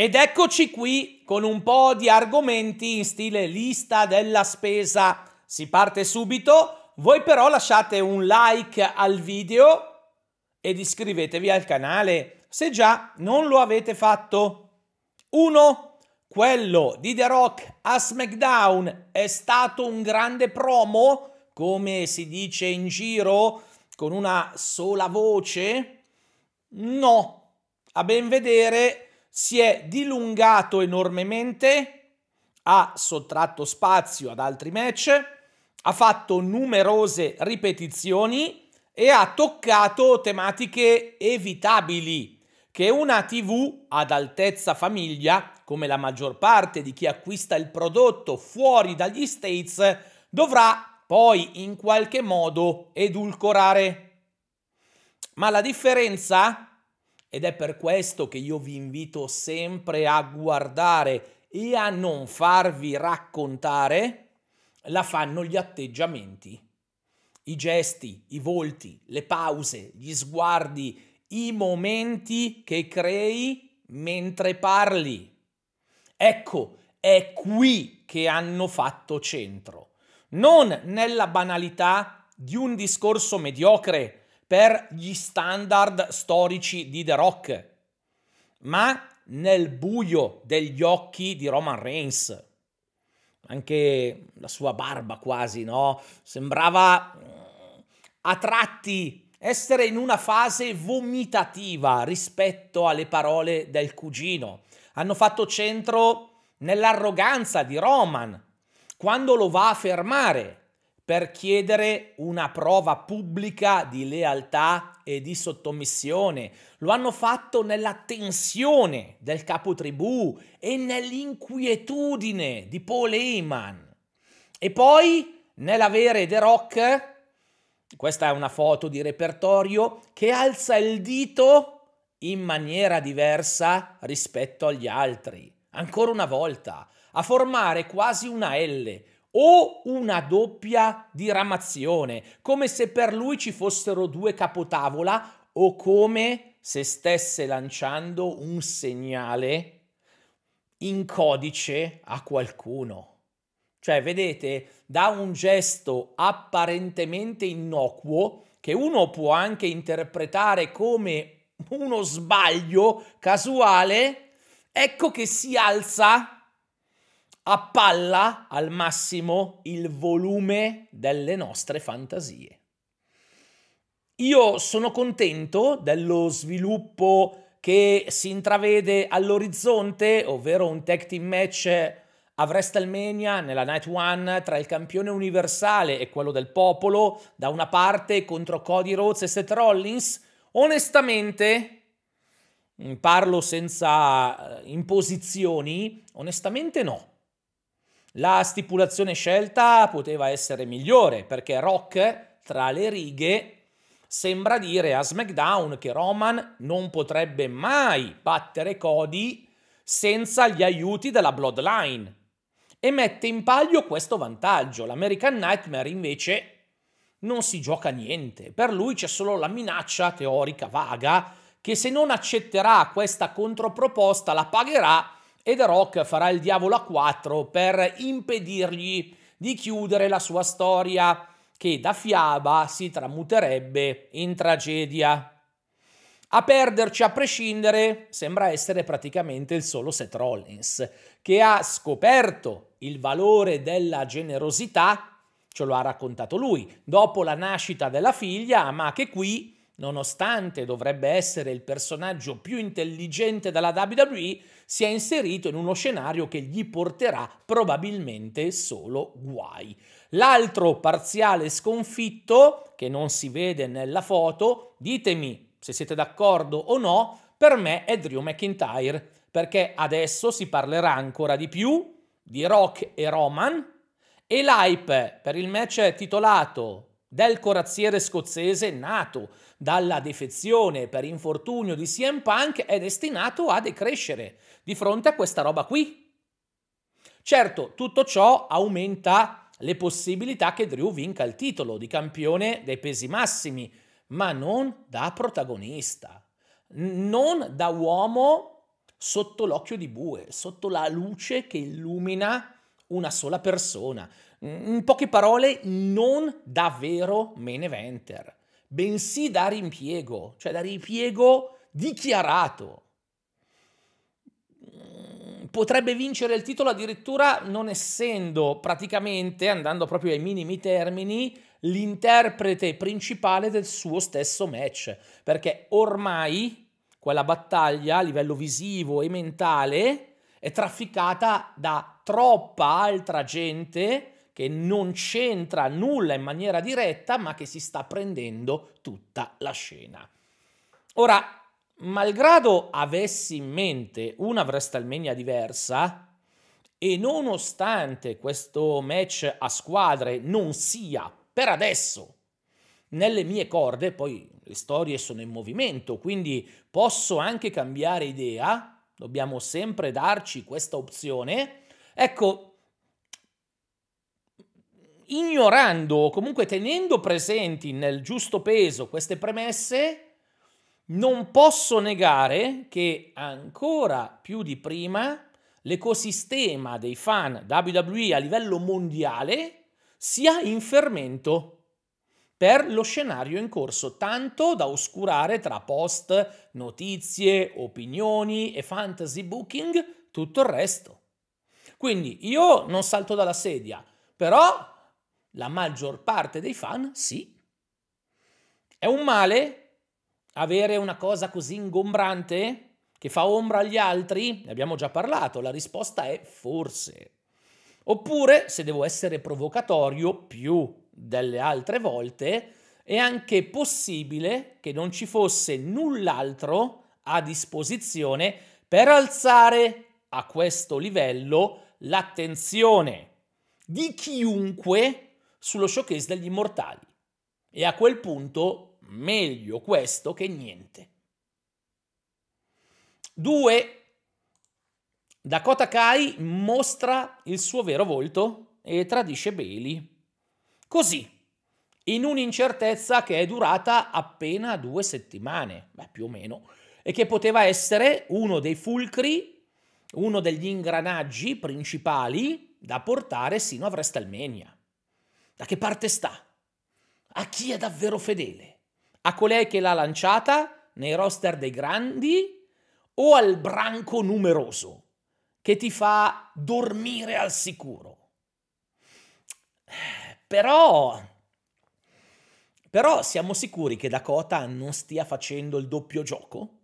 Ed eccoci qui con un po' di argomenti in stile lista della spesa. Si parte subito. Voi però lasciate un like al video ed iscrivetevi al canale se già non lo avete fatto. 1. Quello di The Rock a SmackDown è stato un grande promo, come si dice in giro, con una sola voce? No, a ben vedere si è dilungato enormemente, ha sottratto spazio ad altri match, ha fatto numerose ripetizioni e ha toccato tematiche evitabili che una TV ad altezza famiglia, come la maggior parte di chi acquista il prodotto fuori dagli States, dovrà poi in qualche modo edulcorare. Ma la differenza, ed è per questo che io vi invito sempre a guardare e a non farvi raccontare, la fanno gli atteggiamenti, i gesti, i volti, le pause, gli sguardi, i momenti che crei mentre parli. Ecco, è qui che hanno fatto centro, non nella banalità di un discorso mediocre per gli standard storici di The Rock, ma nel buio degli occhi di Roman Reigns. Anche la sua barba quasi, no? Sembrava mm, a tratti essere in una fase vomitativa rispetto alle parole del cugino. Hanno fatto centro nell'arroganza di Roman quando lo va a fermare per chiedere una prova pubblica di lealtà e di sottomissione. Lo hanno fatto nella tensione del capo tribù e nell'inquietudine di Paul Heyman. E poi nell'avere The Rock questa è una foto di repertorio che alza il dito in maniera diversa rispetto agli altri. Ancora una volta, a formare quasi una L o una doppia diramazione, come se per lui ci fossero due capotavola o come se stesse lanciando un segnale in codice a qualcuno. Cioè, vedete, da un gesto apparentemente innocuo, che uno può anche interpretare come uno sbaglio casuale, ecco che si alza a palla al massimo il volume delle nostre fantasie. Io sono contento dello sviluppo che si intravede all'orizzonte, ovvero un tag team match a WrestleMania nella Night One tra il campione universale e quello del popolo da una parte contro Cody Rhodes e Seth Rollins, onestamente, parlo senza eh, imposizioni, onestamente no. La stipulazione scelta poteva essere migliore perché Rock, tra le righe, sembra dire a SmackDown che Roman non potrebbe mai battere Cody senza gli aiuti della Bloodline e mette in palio questo vantaggio. L'American Nightmare invece non si gioca niente, per lui c'è solo la minaccia teorica vaga che se non accetterà questa controproposta la pagherà e The Rock farà il diavolo a quattro per impedirgli di chiudere la sua storia che da fiaba si tramuterebbe in tragedia. A perderci a prescindere sembra essere praticamente il solo Seth Rollins, che ha scoperto il valore della generosità, ce lo ha raccontato lui, dopo la nascita della figlia, ma che qui, nonostante dovrebbe essere il personaggio più intelligente della WWE, si è inserito in uno scenario che gli porterà probabilmente solo guai. L'altro parziale sconfitto, che non si vede nella foto, ditemi se siete d'accordo o no, per me è Drew McIntyre, perché adesso si parlerà ancora di più di Rock e Roman e l'hype per il match titolato del corazziere scozzese nato dalla defezione per infortunio di CM Punk è destinato a decrescere di fronte a questa roba qui. Certo, tutto ciò aumenta le possibilità che Drew vinca il titolo di campione dei pesi massimi, ma non da protagonista, non da uomo sotto l'occhio di bue, sotto la luce che illumina una sola persona. In poche parole, non davvero main eventer, bensì da rimpiego, cioè da ripiego dichiarato. Potrebbe vincere il titolo addirittura non essendo praticamente, andando proprio ai minimi termini, l'interprete principale del suo stesso match, perché ormai quella battaglia a livello visivo e mentale è trafficata da troppa altra gente che non c'entra nulla in maniera diretta, ma che si sta prendendo tutta la scena. Ora, malgrado avessi in mente una WrestleMania diversa, e nonostante questo match a squadre non sia per adesso nelle mie corde, poi le storie sono in movimento, quindi posso anche cambiare idea, dobbiamo sempre darci questa opzione. Ecco, ignorando o comunque tenendo presenti nel giusto peso queste premesse, non posso negare che ancora più di prima l'ecosistema dei fan WWE a livello mondiale sia in fermento per lo scenario in corso, tanto da oscurare tra post, notizie, opinioni e fantasy booking tutto il resto. Quindi io non salto dalla sedia, però la maggior parte dei fan sì. È un male avere una cosa così ingombrante che fa ombra agli altri? Ne abbiamo già parlato, la risposta è forse. Oppure, se devo essere provocatorio più delle altre volte, è anche possibile che non ci fosse null'altro a disposizione per alzare a questo livello l'attenzione di chiunque sullo showcase degli immortali. E a quel punto meglio questo che niente. 2. Dakota Kai mostra il suo vero volto e tradisce Bailey. Così, in un'incertezza che è durata appena due settimane, beh, più o meno, e che poteva essere uno dei fulcri, uno degli ingranaggi principali da portare sino a WrestleMania. Da che parte sta? A chi è davvero fedele? A colei che l'ha lanciata nei roster dei grandi o al branco numeroso? che ti fa dormire al sicuro. Però, però siamo sicuri che Dakota non stia facendo il doppio gioco?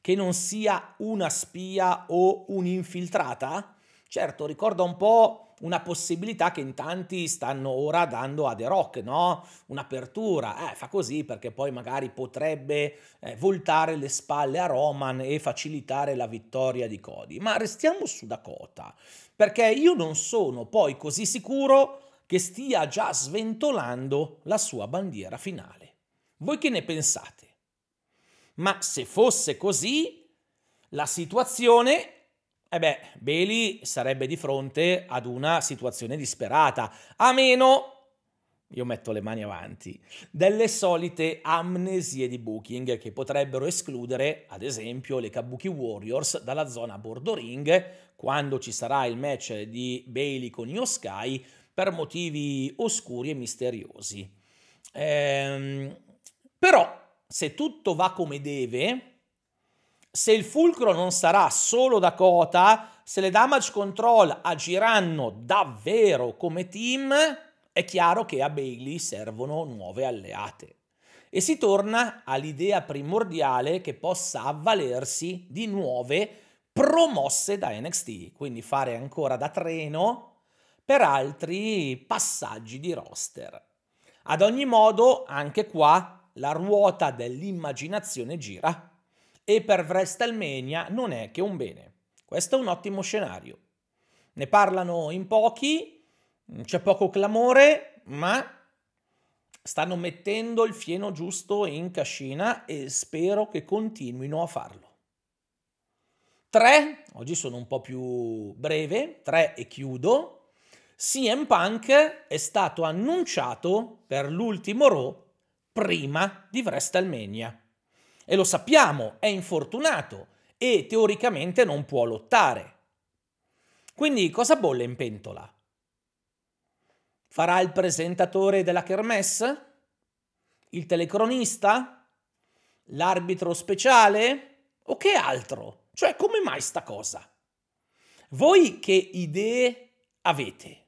Che non sia una spia o un'infiltrata? Certo, ricorda un po' una possibilità che in tanti stanno ora dando a The Rock, no? Un'apertura, eh, fa così perché poi magari potrebbe eh, voltare le spalle a Roman e facilitare la vittoria di Cody. Ma restiamo su Dakota, perché io non sono poi così sicuro che stia già sventolando la sua bandiera finale. Voi che ne pensate? Ma se fosse così, la situazione e eh beh, Bailey sarebbe di fronte ad una situazione disperata, a meno, io metto le mani avanti, delle solite amnesie di booking che potrebbero escludere, ad esempio, le Kabuki Warriors dalla zona bordo ring quando ci sarà il match di Bailey con Io Sky per motivi oscuri e misteriosi. Ehm, però, se tutto va come deve, se il fulcro non sarà solo Dakota, se le damage control agiranno davvero come team, è chiaro che a Bailey servono nuove alleate. E si torna all'idea primordiale che possa avvalersi di nuove promosse da NXT, quindi fare ancora da treno per altri passaggi di roster. Ad ogni modo, anche qua la ruota dell'immaginazione gira e per WrestleMania non è che un bene. Questo è un ottimo scenario. Ne parlano in pochi, c'è poco clamore, ma stanno mettendo il fieno giusto in cascina e spero che continuino a farlo. 3, oggi sono un po' più breve, 3 e chiudo. CM Punk è stato annunciato per l'ultimo Raw prima di WrestleMania. E lo sappiamo, è infortunato e teoricamente non può lottare. Quindi cosa bolle in pentola? Farà il presentatore della Kermesse? Il telecronista? L'arbitro speciale? O che altro? Cioè, come mai sta cosa? Voi che idee avete?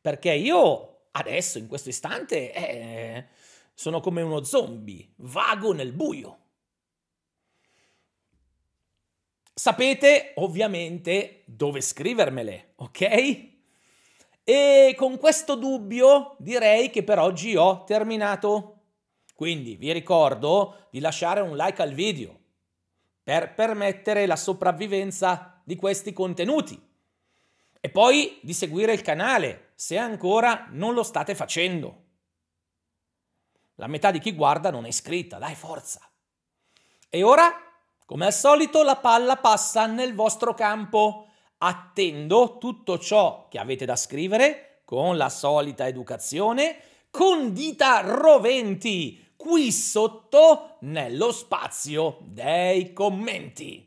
Perché io adesso, in questo istante, eh, sono come uno zombie, vago nel buio. Sapete ovviamente dove scrivermele, ok? E con questo dubbio direi che per oggi ho terminato. Quindi vi ricordo di lasciare un like al video per permettere la sopravvivenza di questi contenuti e poi di seguire il canale se ancora non lo state facendo. La metà di chi guarda non è iscritta, dai forza. E ora come al solito la palla passa nel vostro campo. Attendo tutto ciò che avete da scrivere con la solita educazione, con dita roventi qui sotto nello spazio dei commenti.